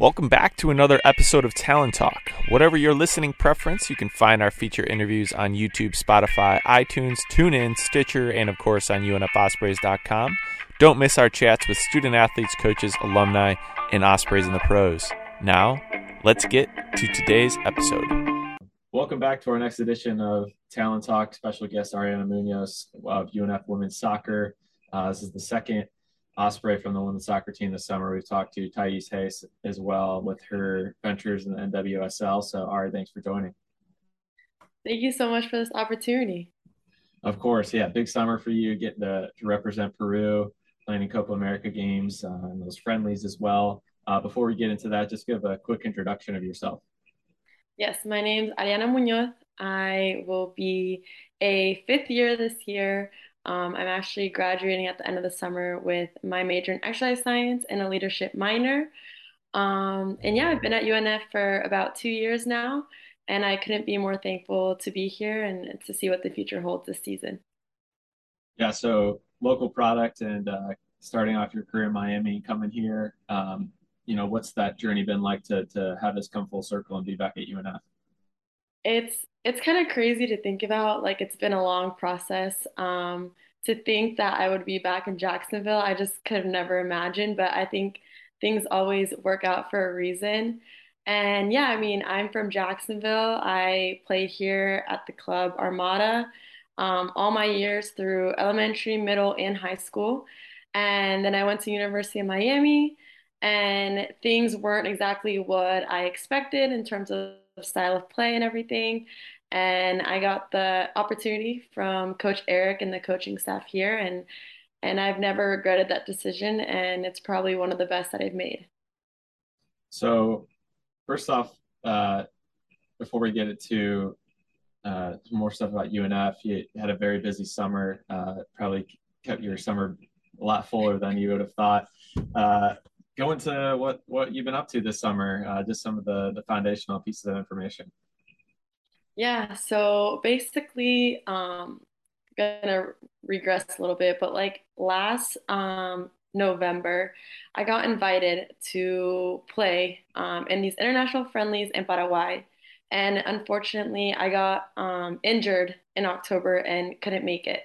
Welcome back to another episode of Talent Talk. Whatever your listening preference, you can find our feature interviews on YouTube, Spotify, iTunes, TuneIn, Stitcher, and of course on UNFOspreys.com. Don't miss our chats with student athletes, coaches, alumni, and Ospreys in the pros. Now, let's get to today's episode. Welcome back to our next edition of Talent Talk. Special guest Ariana Munoz of UNF Women's Soccer. Uh, this is the second Osprey from the women's soccer team this summer. We've talked to Thais Hayes as well with her ventures in the NWSL. So, Ari, thanks for joining. Thank you so much for this opportunity. Of course, yeah, big summer for you, getting to, to represent Peru, playing in Copa America games uh, and those friendlies as well. Uh, before we get into that, just give a quick introduction of yourself. Yes, my name is Ariana Munoz. I will be a fifth year this year. Um, I'm actually graduating at the end of the summer with my major in exercise science and a leadership minor. Um, and yeah, I've been at UNF for about two years now, and I couldn't be more thankful to be here and to see what the future holds this season. Yeah, so local product and uh, starting off your career in Miami, coming here, um, you know, what's that journey been like to to have this come full circle and be back at UNF? It's it's kind of crazy to think about. Like it's been a long process. Um, to think that I would be back in Jacksonville, I just could have never imagined. But I think things always work out for a reason. And yeah, I mean, I'm from Jacksonville. I played here at the club Armada um, all my years through elementary, middle, and high school. And then I went to University of Miami, and things weren't exactly what I expected in terms of style of play and everything. And I got the opportunity from Coach Eric and the coaching staff here, and and I've never regretted that decision, and it's probably one of the best that I've made. So, first off, uh, before we get into uh, more stuff about UNF, you had a very busy summer. Uh, probably kept your summer a lot fuller than you would have thought. Uh, go into what what you've been up to this summer. Uh, just some of the the foundational pieces of information. Yeah, so basically, um, gonna regress a little bit, but like last um November, I got invited to play um, in these international friendlies in Paraguay. And unfortunately, I got um, injured in October and couldn't make it.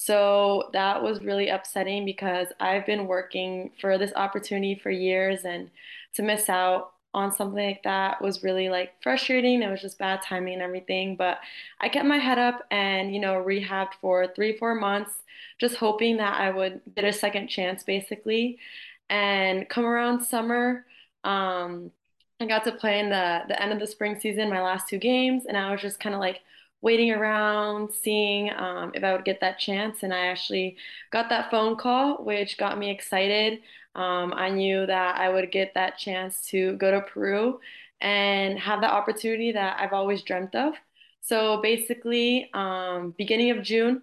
So that was really upsetting because I've been working for this opportunity for years and to miss out on something like that was really like frustrating. It was just bad timing and everything. But I kept my head up and, you know, rehabbed for three, four months, just hoping that I would get a second chance basically. And come around summer, um, I got to play in the the end of the spring season, my last two games, and I was just kind of like waiting around, seeing um, if I would get that chance. And I actually got that phone call, which got me excited. Um, I knew that I would get that chance to go to Peru and have the opportunity that I've always dreamt of. So basically, um, beginning of June,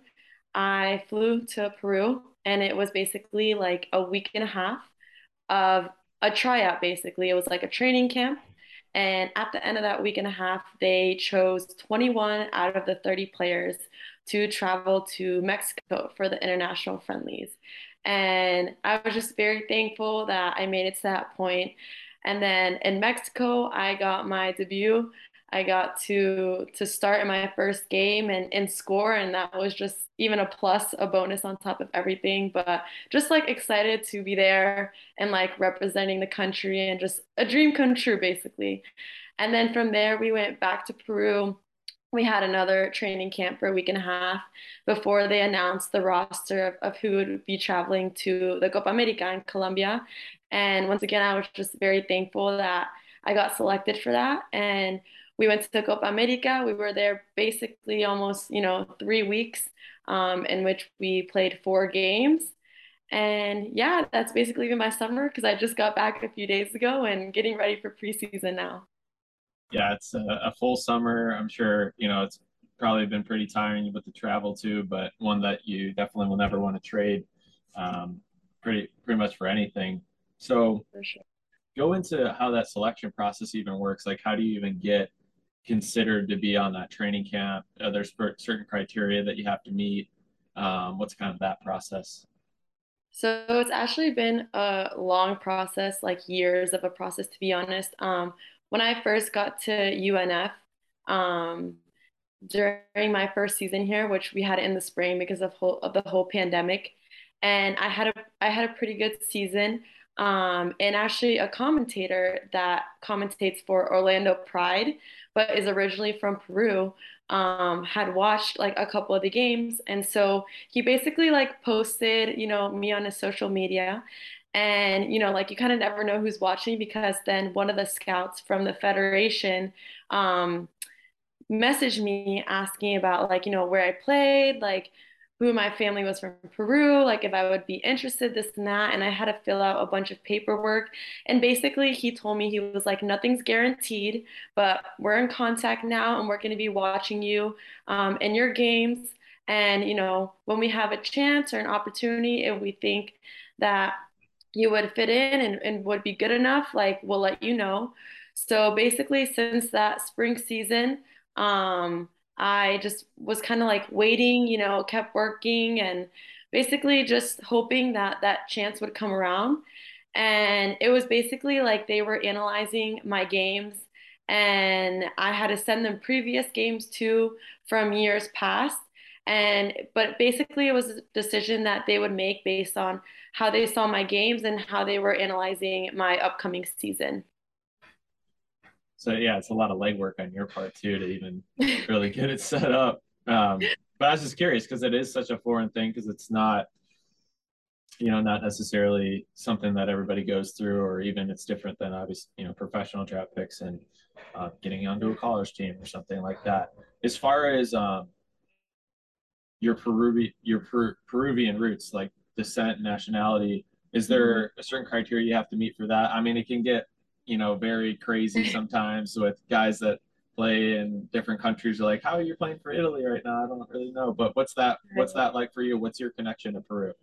I flew to Peru, and it was basically like a week and a half of a tryout, basically. It was like a training camp. And at the end of that week and a half, they chose 21 out of the 30 players to travel to Mexico for the international friendlies. And I was just very thankful that I made it to that point. And then in Mexico, I got my debut. I got to to start in my first game and, and score, and that was just even a plus, a bonus on top of everything. But just like excited to be there and like representing the country and just a dream come true, basically. And then from there, we went back to Peru we had another training camp for a week and a half before they announced the roster of, of who would be traveling to the Copa America in Colombia. And once again, I was just very thankful that I got selected for that. And we went to Copa America. We were there basically almost, you know, three weeks um, in which we played four games. And yeah, that's basically been my summer because I just got back a few days ago and getting ready for preseason now yeah, it's a, a, full summer. I'm sure, you know, it's probably been pretty tiring with the travel too, but one that you definitely will never want to trade um, pretty, pretty much for anything. So sure. go into how that selection process even works. Like, how do you even get considered to be on that training camp? Are there certain criteria that you have to meet? Um, what's kind of that process? So it's actually been a long process, like years of a process, to be honest. Um, when I first got to UNF, um, during my first season here, which we had in the spring because of whole of the whole pandemic, and I had a I had a pretty good season. Um, and actually, a commentator that commentates for Orlando Pride, but is originally from Peru, um, had watched like a couple of the games, and so he basically like posted, you know, me on his social media. And, you know, like you kind of never know who's watching because then one of the scouts from the federation, um, messaged me asking about like, you know, where I played, like who my family was from Peru, like if I would be interested, this and that. And I had to fill out a bunch of paperwork. And basically, he told me he was like, nothing's guaranteed, but we're in contact now and we're going to be watching you um, in your games. And, you know, when we have a chance or an opportunity, if we think that you would fit in and, and would be good enough, like we'll let you know. So basically, since that spring season, um, I just was kind of like waiting, you know, kept working and basically just hoping that that chance would come around. And it was basically like they were analyzing my games and I had to send them previous games too from years past. And but basically it was a decision that they would make based on how they saw my games and how they were analyzing my upcoming season. So yeah, it's a lot of legwork on your part too to even really get it set up. Um, but I was just curious because it is such a foreign thing because it's not, you know, not necessarily something that everybody goes through, or even it's different than obviously, you know, professional draft picks and uh, getting onto a college team or something like that. As far as um, your Peruvian your per- Peruvian roots, like descent, nationality, is there a certain criteria you have to meet for that? I mean, it can get you know very crazy sometimes with guys that play in different countries. Are like, how are you playing for Italy right now? I don't really know, but what's that? What's that like for you? What's your connection to Peru?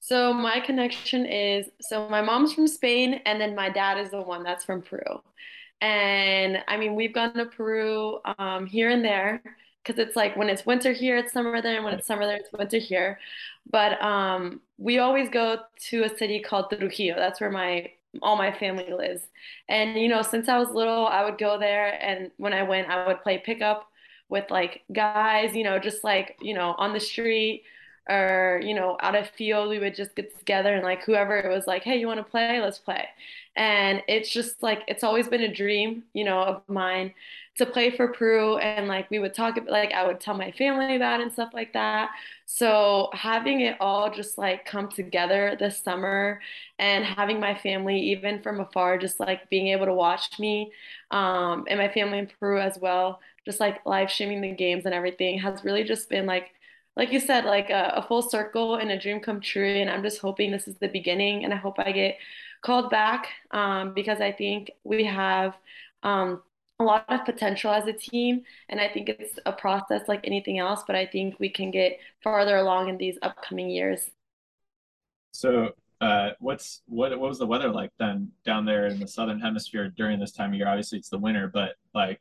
So my connection is so my mom's from Spain and then my dad is the one that's from Peru. And I mean, we've gone to Peru um, here and there because it's like when it's winter here, it's summer there, and when it's summer there, it's winter here. But um, we always go to a city called Trujillo. That's where my all my family lives. And you know, since I was little, I would go there, and when I went, I would play pickup with like guys, you know, just like you know, on the street or you know, out of field. We would just get together and like whoever it was like, hey, you want to play? Let's play. And it's just like it's always been a dream, you know, of mine to play for Peru and like we would talk about like I would tell my family about and stuff like that. So having it all just like come together this summer and having my family even from afar just like being able to watch me um and my family in Peru as well just like live streaming the games and everything has really just been like like you said like a, a full circle and a dream come true and I'm just hoping this is the beginning and I hope I get called back um because I think we have um a lot of potential as a team, and I think it's a process like anything else, but I think we can get farther along in these upcoming years. So, uh, what's what what was the weather like then down there in the southern hemisphere during this time of year? Obviously, it's the winter, but like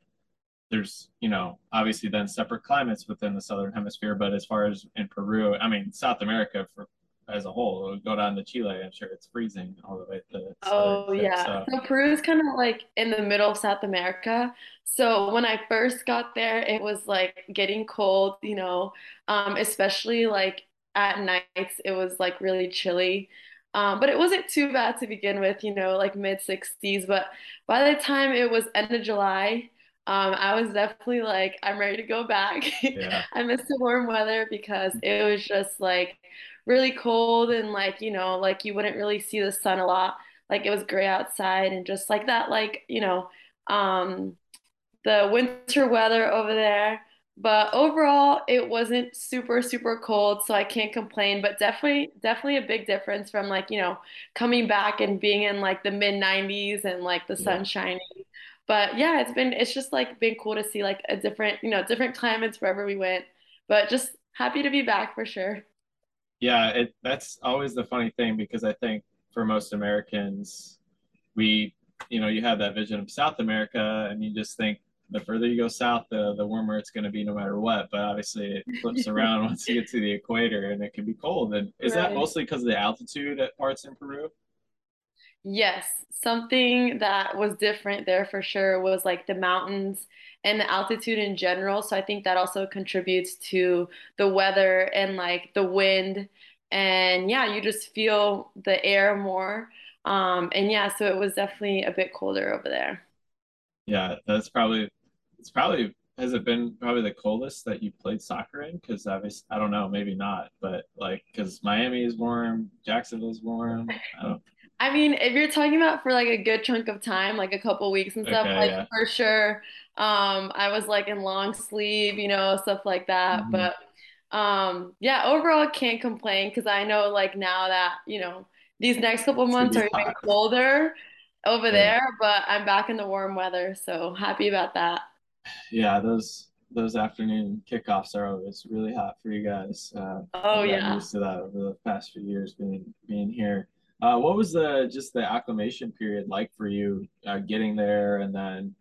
there's you know obviously then separate climates within the southern hemisphere. But as far as in Peru, I mean South America for as a whole, go down to Chile. I'm sure it's freezing all the way to Oh yeah. So So Peru is kind of like in the middle of South America. So when I first got there, it was like getting cold, you know, um, especially like at nights, it was like really chilly. Um, but it wasn't too bad to begin with, you know, like mid 60s. But by the time it was end of July, um, I was definitely like, I'm ready to go back. yeah, I miss the warm weather because it was just like really cold and like, you know, like you wouldn't really see the sun a lot. Like it was gray outside and just like that like you know um the winter weather over there. But overall it wasn't super super cold so I can't complain. But definitely definitely a big difference from like you know coming back and being in like the mid 90s and like the sun shining but yeah it's been it's just like been cool to see like a different you know different climates wherever we went but just happy to be back for sure yeah. It that's always the funny thing because I think for most Americans, we you know you have that vision of South America, and you just think the further you go south, the the warmer it's going to be no matter what. But obviously, it flips around once you get to the equator, and it can be cold. And is right. that mostly because of the altitude at parts in Peru? Yes, something that was different there for sure was like the mountains and the altitude in general. So I think that also contributes to the weather and like the wind. And yeah, you just feel the air more. Um, and yeah, so it was definitely a bit colder over there. Yeah, that's probably it's probably has it been probably the coldest that you played soccer in? Because obviously, I don't know, maybe not, but like because Miami is warm, Jacksonville is warm. I don't. I mean, if you're talking about for like a good chunk of time, like a couple weeks and stuff, okay, like yeah. for sure. Um, I was like in long sleeve, you know, stuff like that. Mm-hmm. But um, yeah, overall can't complain because I know like now that, you know, these next couple months are even colder over yeah. there, but I'm back in the warm weather, so happy about that. Yeah, those those afternoon kickoffs are always really hot for you guys. Uh, oh yeah, used to that over the past few years being being here. Uh, what was the just the acclimation period like for you uh, getting there, and then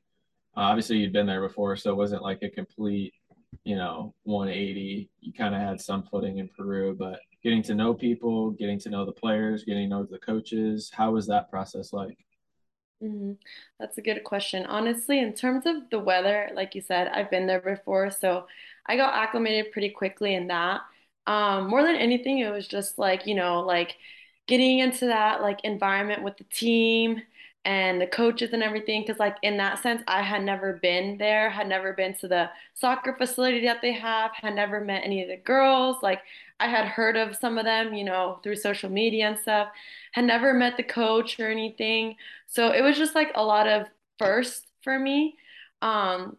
uh, obviously you'd been there before, so it wasn't like a complete, you know, 180. You kind of had some footing in Peru, but getting to know people, getting to know the players, getting to know the coaches. How was that process like? Mm-hmm. That's a good question. Honestly, in terms of the weather, like you said, I've been there before, so I got acclimated pretty quickly in that. Um, more than anything, it was just like, you know, like getting into that like environment with the team and the coaches and everything because like in that sense i had never been there had never been to the soccer facility that they have had never met any of the girls like i had heard of some of them you know through social media and stuff had never met the coach or anything. So it was just like a lot of first for me. Um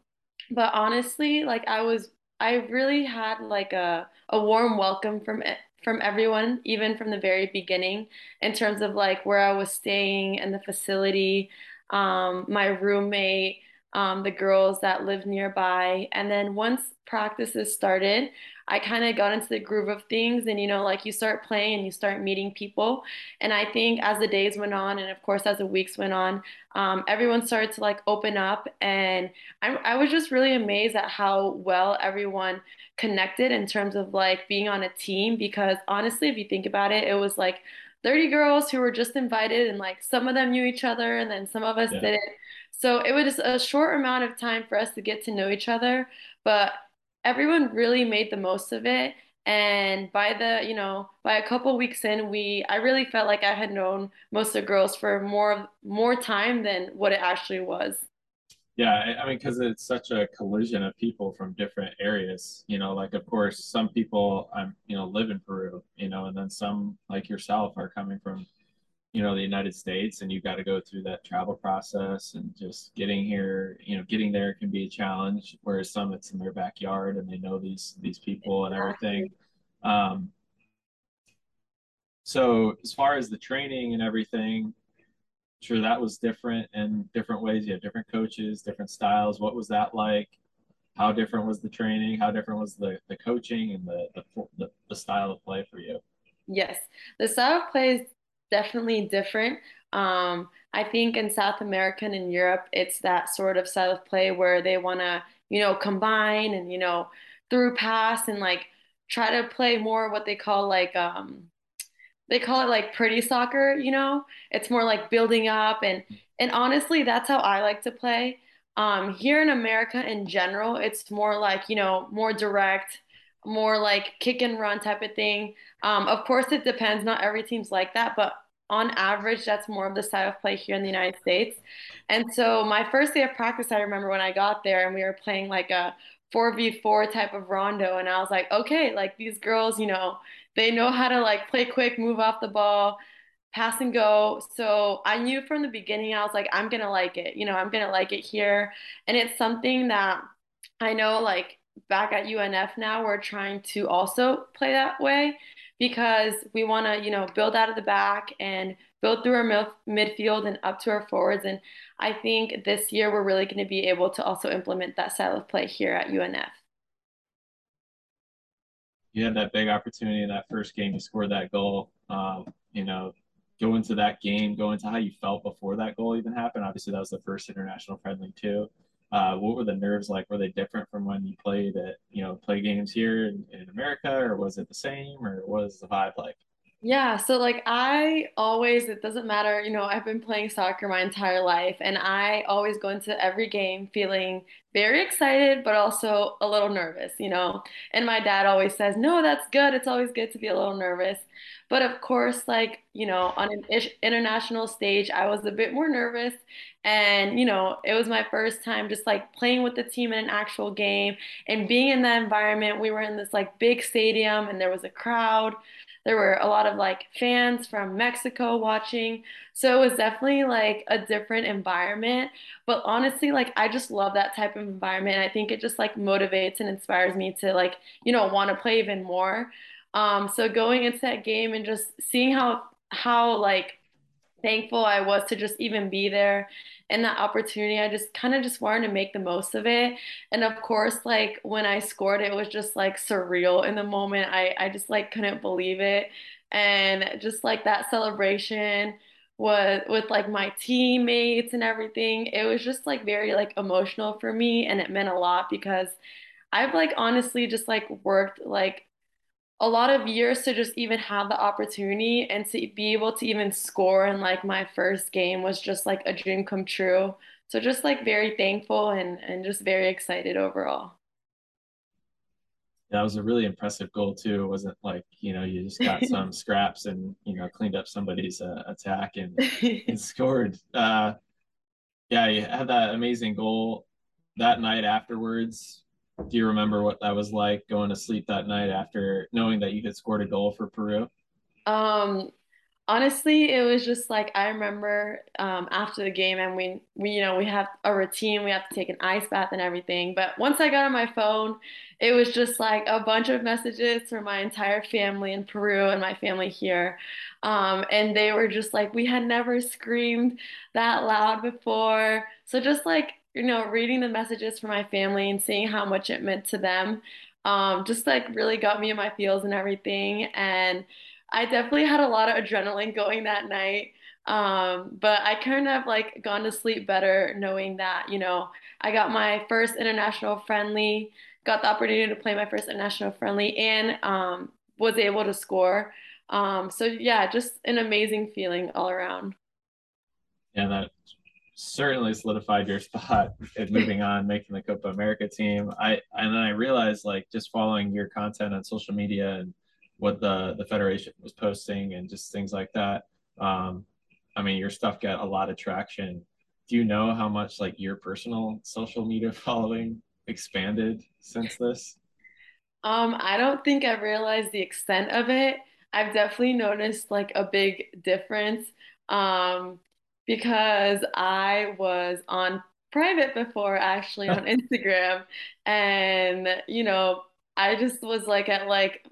but honestly like i was i really had like a a warm welcome from it from everyone, even from the very beginning, in terms of like where I was staying and the facility, um, my roommate, um, the girls that lived nearby. And then once practices started, I kind of got into the groove of things. And, you know, like you start playing and you start meeting people. And I think as the days went on, and of course, as the weeks went on, um, everyone started to like open up. And I, I was just really amazed at how well everyone connected in terms of like being on a team. Because honestly, if you think about it, it was like, 30 girls who were just invited and like some of them knew each other and then some of us yeah. didn't so it was a short amount of time for us to get to know each other, but everyone really made the most of it. And by the, you know, by a couple weeks in, we I really felt like I had known most of the girls for more more time than what it actually was. Yeah, I mean, because it's such a collision of people from different areas. You know, like of course, some people I'm, um, you know, live in Peru. You know, and then some like yourself are coming from you know the United States and you've got to go through that travel process and just getting here you know getting there can be a challenge whereas some it's in their backyard and they know these these people and everything. Um, so as far as the training and everything sure that was different in different ways. You have different coaches different styles. What was that like? How different was the training? How different was the the coaching and the the, the style of play for you? Yes. The style of play is definitely different. Um, I think in South America and in Europe, it's that sort of style of play where they want to, you know, combine and, you know, through pass and like try to play more what they call like, um, they call it like pretty soccer, you know? It's more like building up and, and honestly, that's how I like to play. Um, here in America in general, it's more like, you know, more direct, more like kick and run type of thing. Um, of course, it depends. Not every team's like that, but on average, that's more of the style of play here in the United States. And so my first day of practice, I remember when I got there and we were playing like a 4v4 type of rondo. And I was like, okay, like these girls, you know, they know how to like play quick, move off the ball, pass and go. So I knew from the beginning, I was like, I'm going to like it. You know, I'm going to like it here. And it's something that I know like back at UNF now, we're trying to also play that way because we want to, you know, build out of the back and build through our midfield and up to our forwards. And I think this year we're really going to be able to also implement that style of play here at UNF. You had that big opportunity in that first game to score that goal. Um, you know, go into that game, go into how you felt before that goal even happened. Obviously, that was the first international friendly too. Uh, what were the nerves like? Were they different from when you played at, you know, play games here in, in America, or was it the same, or what was the vibe like? Yeah, so like I always, it doesn't matter, you know, I've been playing soccer my entire life, and I always go into every game feeling very excited, but also a little nervous, you know. And my dad always says, No, that's good. It's always good to be a little nervous. But of course, like, you know, on an international stage, I was a bit more nervous. And, you know, it was my first time just like playing with the team in an actual game and being in that environment. We were in this like big stadium and there was a crowd. There were a lot of like fans from Mexico watching. So it was definitely like a different environment. But honestly, like I just love that type of environment. I think it just like motivates and inspires me to like, you know, want to play even more. Um, so going into that game and just seeing how how like thankful I was to just even be there and that opportunity. I just kind of just wanted to make the most of it. And of course, like when I scored, it was just like surreal in the moment. I, I just like couldn't believe it. And just like that celebration was with like my teammates and everything. It was just like very like emotional for me and it meant a lot because I've like honestly just like worked like a lot of years to just even have the opportunity and to be able to even score in like my first game was just like a dream come true. So just like very thankful and and just very excited overall. That was a really impressive goal too. It wasn't like, you know, you just got some scraps and, you know, cleaned up somebody's uh, attack and and scored. Uh, yeah, you had that amazing goal that night afterwards. Do you remember what that was like going to sleep that night after knowing that you had scored a goal for Peru? Um, honestly, it was just like I remember um, after the game, and we we you know we have a routine. We have to take an ice bath and everything. But once I got on my phone, it was just like a bunch of messages from my entire family in Peru and my family here, um, and they were just like, we had never screamed that loud before. So just like you know, reading the messages from my family and seeing how much it meant to them, um, just like really got me in my feels and everything. And I definitely had a lot of adrenaline going that night. Um, but I kind of like gone to sleep better knowing that, you know, I got my first international friendly, got the opportunity to play my first international friendly and um, was able to score. Um, so yeah, just an amazing feeling all around. Yeah, that certainly solidified your spot in moving on, making the Copa America team. I and then I realized like just following your content on social media and what the the federation was posting and just things like that. Um, I mean, your stuff got a lot of traction. Do you know how much like your personal social media following expanded since this? Um, I don't think I've realized the extent of it. I've definitely noticed like a big difference. Um, because I was on private before actually on Instagram and you know, I just was like at like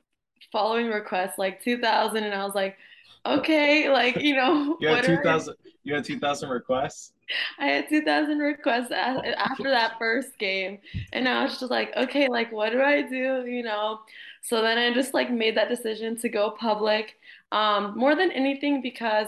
following requests like 2000 and I was like, okay, like, you know, You had 2000 you had 2000 requests? I had 2,000 requests after that first game. And I was just like, okay, like, what do I do? You know? So then I just like made that decision to go public. Um, more than anything because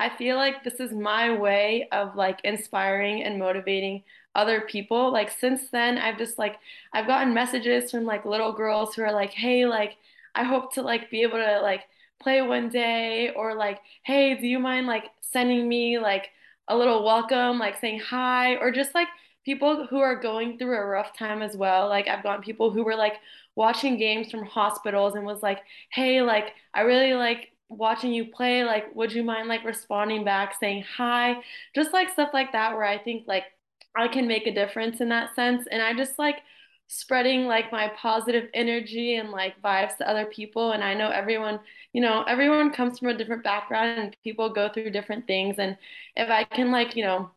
I feel like this is my way of like inspiring and motivating other people. Like since then, I've just like I've gotten messages from like little girls who are like, "Hey, like I hope to like be able to like play one day," or like, "Hey, do you mind like sending me like a little welcome, like saying hi, or just like people who are going through a rough time as well. Like I've gotten people who were like watching games from hospitals and was like, "Hey, like I really like watching you play. Like, would you mind like responding back, saying hi?" Just like stuff like that where I think like I can make a difference in that sense. And I just like spreading like my positive energy and like vibes to other people. And I know everyone, you know, everyone comes from a different background and people go through different things. And if I can like, you know,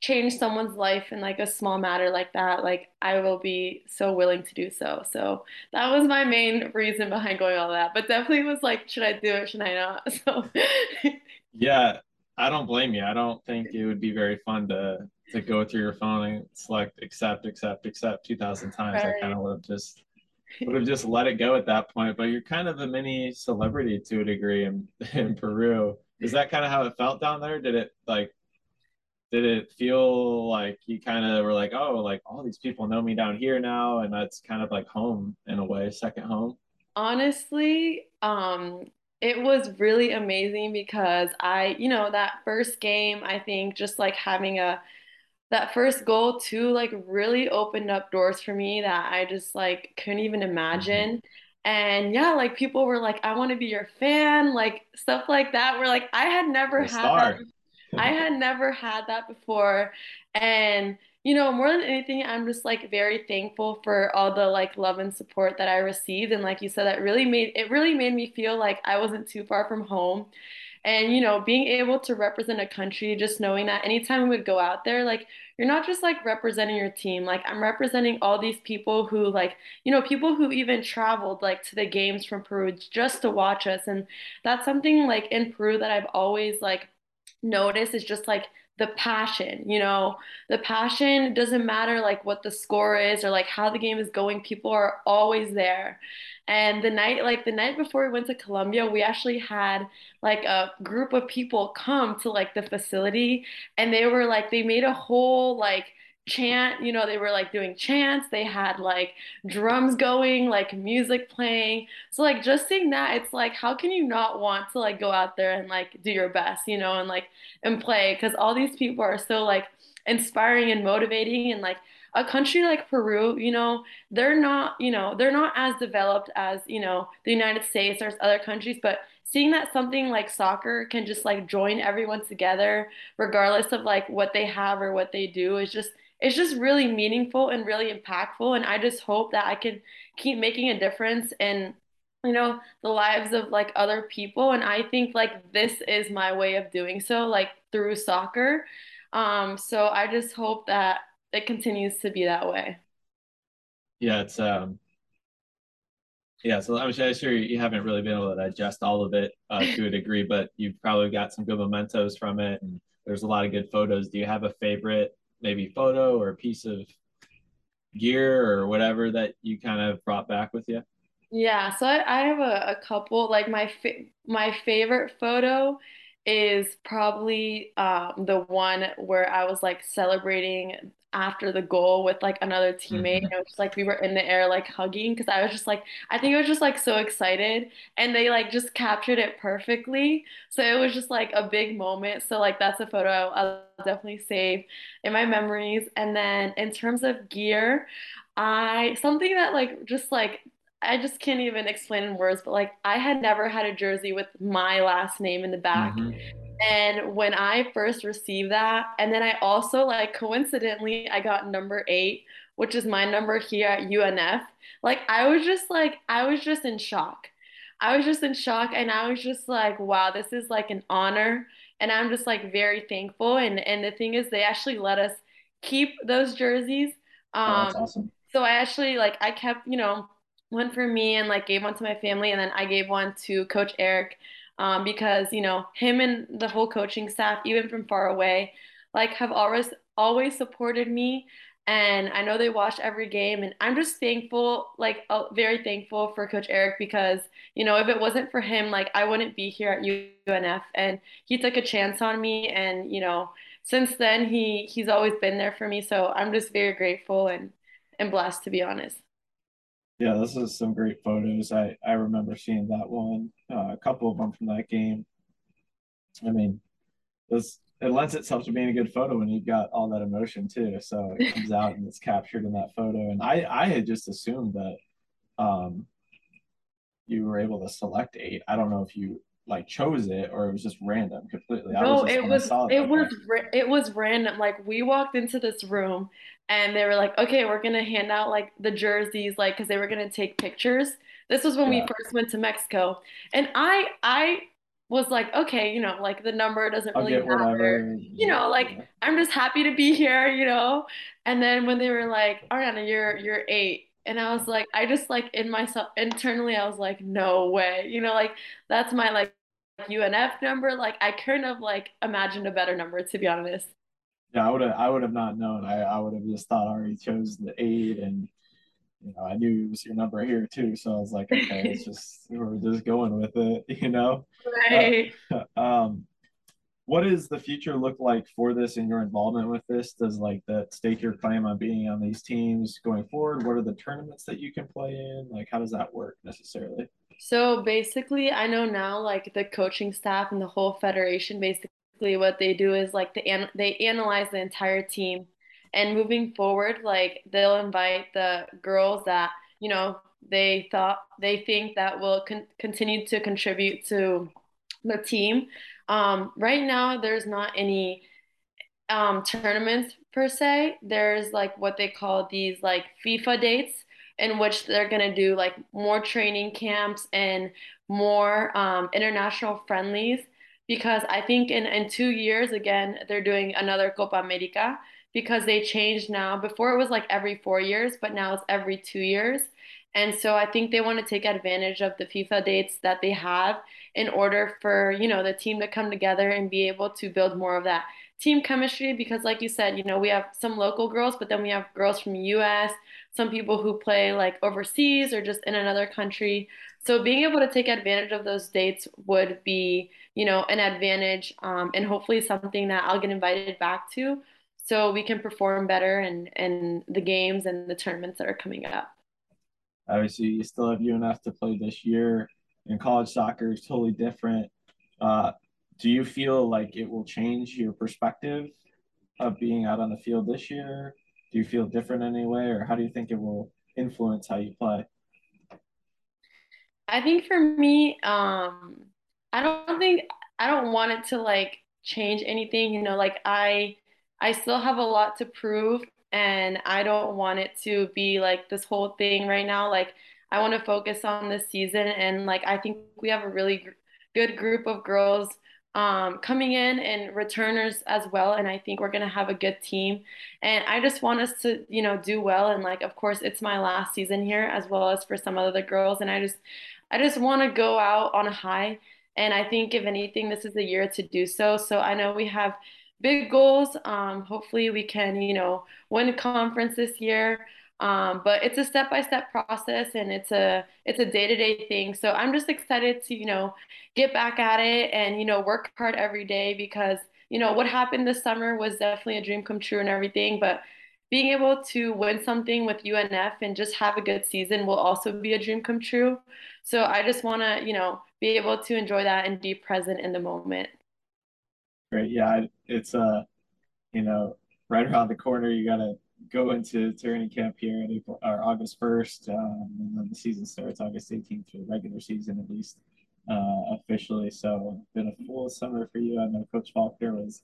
change someone's life in like a small matter like that, like I will be so willing to do so. So that was my main reason behind going all that. But definitely was like, should I do it? Should I not? So Yeah, I don't blame you. I don't think it would be very fun to to go through your phone and select accept, accept, accept 2000 times. I kind of would have just would have just let it go at that point. But you're kind of a mini celebrity to a degree in in Peru. Is that kind of how it felt down there? Did it like did it feel like you kind of were like, oh, like all these people know me down here now, and that's kind of like home in a way, second home? Honestly, um, it was really amazing because I, you know, that first game, I think just like having a that first goal too, like really opened up doors for me that I just like couldn't even imagine. And yeah, like people were like, I want to be your fan, like stuff like that. Where like I had never The had that star. I had never had that before. And, you know, more than anything, I'm just like very thankful for all the like love and support that I received. And like you said, that really made it really made me feel like I wasn't too far from home. And, you know, being able to represent a country, just knowing that anytime we would go out there, like you're not just like representing your team. Like I'm representing all these people who like, you know, people who even traveled like to the games from Peru just to watch us. And that's something like in Peru that I've always like notice is just like the passion, you know, the passion doesn't matter like what the score is or like how the game is going, people are always there. And the night, like the night before we went to Colombia, we actually had like a group of people come to like the facility and they were like, they made a whole like chant, you know, they were like doing chants, they had like drums going, like music playing. So like just seeing that, it's like how can you not want to like go out there and like do your best, you know, and like and play because all these people are so like inspiring and motivating and like a country like Peru, you know, they're not, you know, they're not as developed as, you know, the United States or other countries, but seeing that something like soccer can just like join everyone together regardless of like what they have or what they do is just it's just really meaningful and really impactful and I just hope that I can keep making a difference in you know the lives of like other people and I think like this is my way of doing so like through soccer um so I just hope that it continues to be that way Yeah, it's um yeah, so I'm sure you haven't really been able to digest all of it uh, to a degree, but you've probably got some good mementos from it, and there's a lot of good photos. Do you have a favorite, maybe photo or a piece of gear or whatever that you kind of brought back with you? Yeah, so I, I have a, a couple. Like my fa my favorite photo is probably um, the one where I was like celebrating after the goal with like another teammate. And hmm it was just like we were in the air like hugging because I was just like I think I was just like so excited and they like just captured it perfectly. So it was just like a big moment. So like that's a photo I'll, I'll definitely save in my memories. And then in terms of gear. I something that like just like I just can't even explain in words, but like I had never had a jersey with my last name in the back. hmm And when I first received that, and then I also like coincidentally I got number eight, which is my number here at UNF. Like I was just like I was just in shock. I was just in shock and I was just like, wow, this is like an honor. And I'm just like very thankful. And and the thing is they actually let us keep those jerseys. Oh, Um, that's awesome. so I actually like I kept, you know, one for me and like gave one to my family and then I gave one to Coach Eric um, because, you know, him and the whole coaching staff, even from far away, like have always always supported me. And I know they watch every game and I'm just thankful, like uh, very thankful for Coach Eric because, you know, if it wasn't for him, like I wouldn't be here at UNF and he took a chance on me and, you know, since then he he's always been there for me. So I'm just very grateful and and blessed to be honest. Yeah, this is some great photos. I I remember seeing that one, uh, a couple of them from that game. I mean, this it lends itself to being a good photo when you've got all that emotion too. So it comes out and it's captured in that photo. And I I had just assumed that um you were able to select eight. I don't know if you like chose it or it was just random completely. I was No, it was it, like, was ra- it was random. Like we walked into this room and they were like, "Okay, we're gonna hand out like the jerseys, like because they were gonna take pictures." This was when we first went to Mexico, and I I was like, "Okay, you know, like the number doesn't I'll really matter, you know, like Yeah. I'm just happy to be here, you know." And then when they were like, "Ariana, you're you're eight," and I was like, I just like in myself internally, I was like, "No way," you know, like that's my like. UNF number. Like I couldn't have like imagined a better number to be honest. Yeah, I would have I would have not known. I, I would have just thought I already chose the eight and you know, I knew it was your number here too. So I was like, okay, it's just we're just going with it, you know. Uh, Right. um, what does the future look like for this and your involvement with this? Does like that stake your claim on being on these teams going forward? What are the tournaments that you can play in? Like, how does that work necessarily? So basically, I know now like the coaching staff and the whole federation basically what they do is like they an they analyze the entire team and moving forward like they'll invite the girls that, you know, they thought they think that will con continue to contribute to the team. Um, right now there's not any um, tournaments per se. There's like what they call these like FIFA dates in which they're gonna do like more training camps and more um, international friendlies because I think in, in two years again they're doing another Copa America because they changed now. Before it was like every four years, but now it's every two years. And so I think they want to take advantage of the FIFA dates that they have in order for, you know, the team to come together and be able to build more of that team chemistry because like you said, you know, we have some local girls, but then we have girls from US, some people who play like overseas or just in another country. So being able to take advantage of those dates would be, you know, an advantage um, and hopefully something that I'll get invited back to so we can perform better in, in the games and the tournaments that are coming up. Obviously, you still have UNF to play this year, and college soccer is totally different. Uh, do you feel like it will change your perspective of being out on the field this year? Do you feel different in any way, or how do you think it will influence how you play? I think for me, um, I don't think I don't want it to like change anything, you know, like I I still have a lot to prove and I don't want it to be like this whole thing right now. Like I want to focus on this season and like I think we have a really gr good group of girls um, coming in and returners as well. And I think we're gonna have a good team. And I just want us to, you know, do well. And like, of course, it's my last season here as well as for some other girls. And I just, I just want to go out on a high. And I think if anything, this is the year to do so. So I know we have big goals. Um, hopefully we can, you know, win a conference this year. Um, but it's a step-by-step process and it's a it's a day-to-day thing. So I'm just excited to, you know, get back at it and, you know, work hard every day because, you know, what happened this summer was definitely a dream come true and everything, but being able to win something with UNF and just have a good season will also be a dream come true. So I just want to, you know, be able to enjoy that and be present in the moment. Great. Yeah, it's uh, you know, right around the corner. You gotta go into training camp here in April or August first, um, and then the season starts August 18th for the regular season at least uh, officially. So been a full summer for you. I know Coach Faulkner was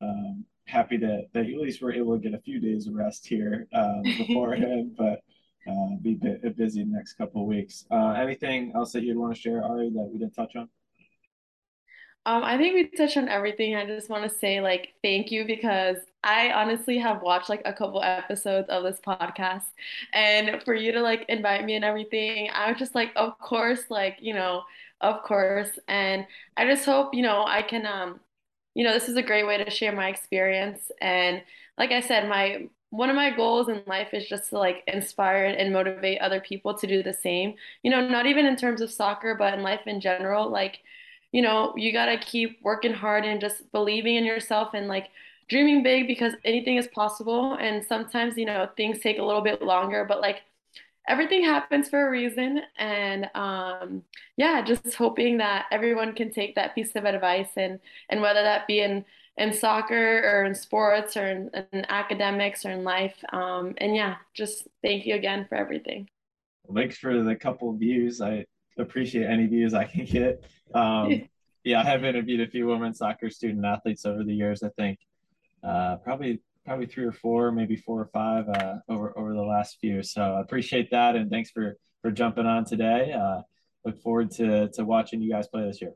um, happy that that you at least were able to get a few days of rest here um, beforehand, but. Uh, be busy the next couple of weeks. Uh, anything else that you'd want to share, Ari, that we didn't touch on? Um, I think we touched on everything. I just want to say like thank you because I honestly have watched like a couple episodes of this podcast and for you to like invite me and everything, I was just like, of course, like, you know, of course. And I just hope, you know, I can um, you know, this is a great way to share my experience. And like I said, my one of my goals in life is just to like inspire and motivate other people to do the same. You know, not even in terms of soccer, but in life in general. Like you know, you got to keep working hard and just believing in yourself and like dreaming big because anything is possible. And sometimes, you know, things take a little bit longer, but like everything happens for a reason. And um, yeah, just hoping that everyone can take that piece of advice and and whether that be in in soccer or in sports or in, in academics or in life. Um, and yeah, just thank you again for everything. Thanks for the couple of views. I appreciate any views I can get. Um, yeah, I have interviewed a few women soccer student athletes over the years. I think uh, probably probably three or four, maybe four or five uh, over over the last few. So I appreciate that, and thanks for for jumping on today. Uh, look forward to to watching you guys play this year.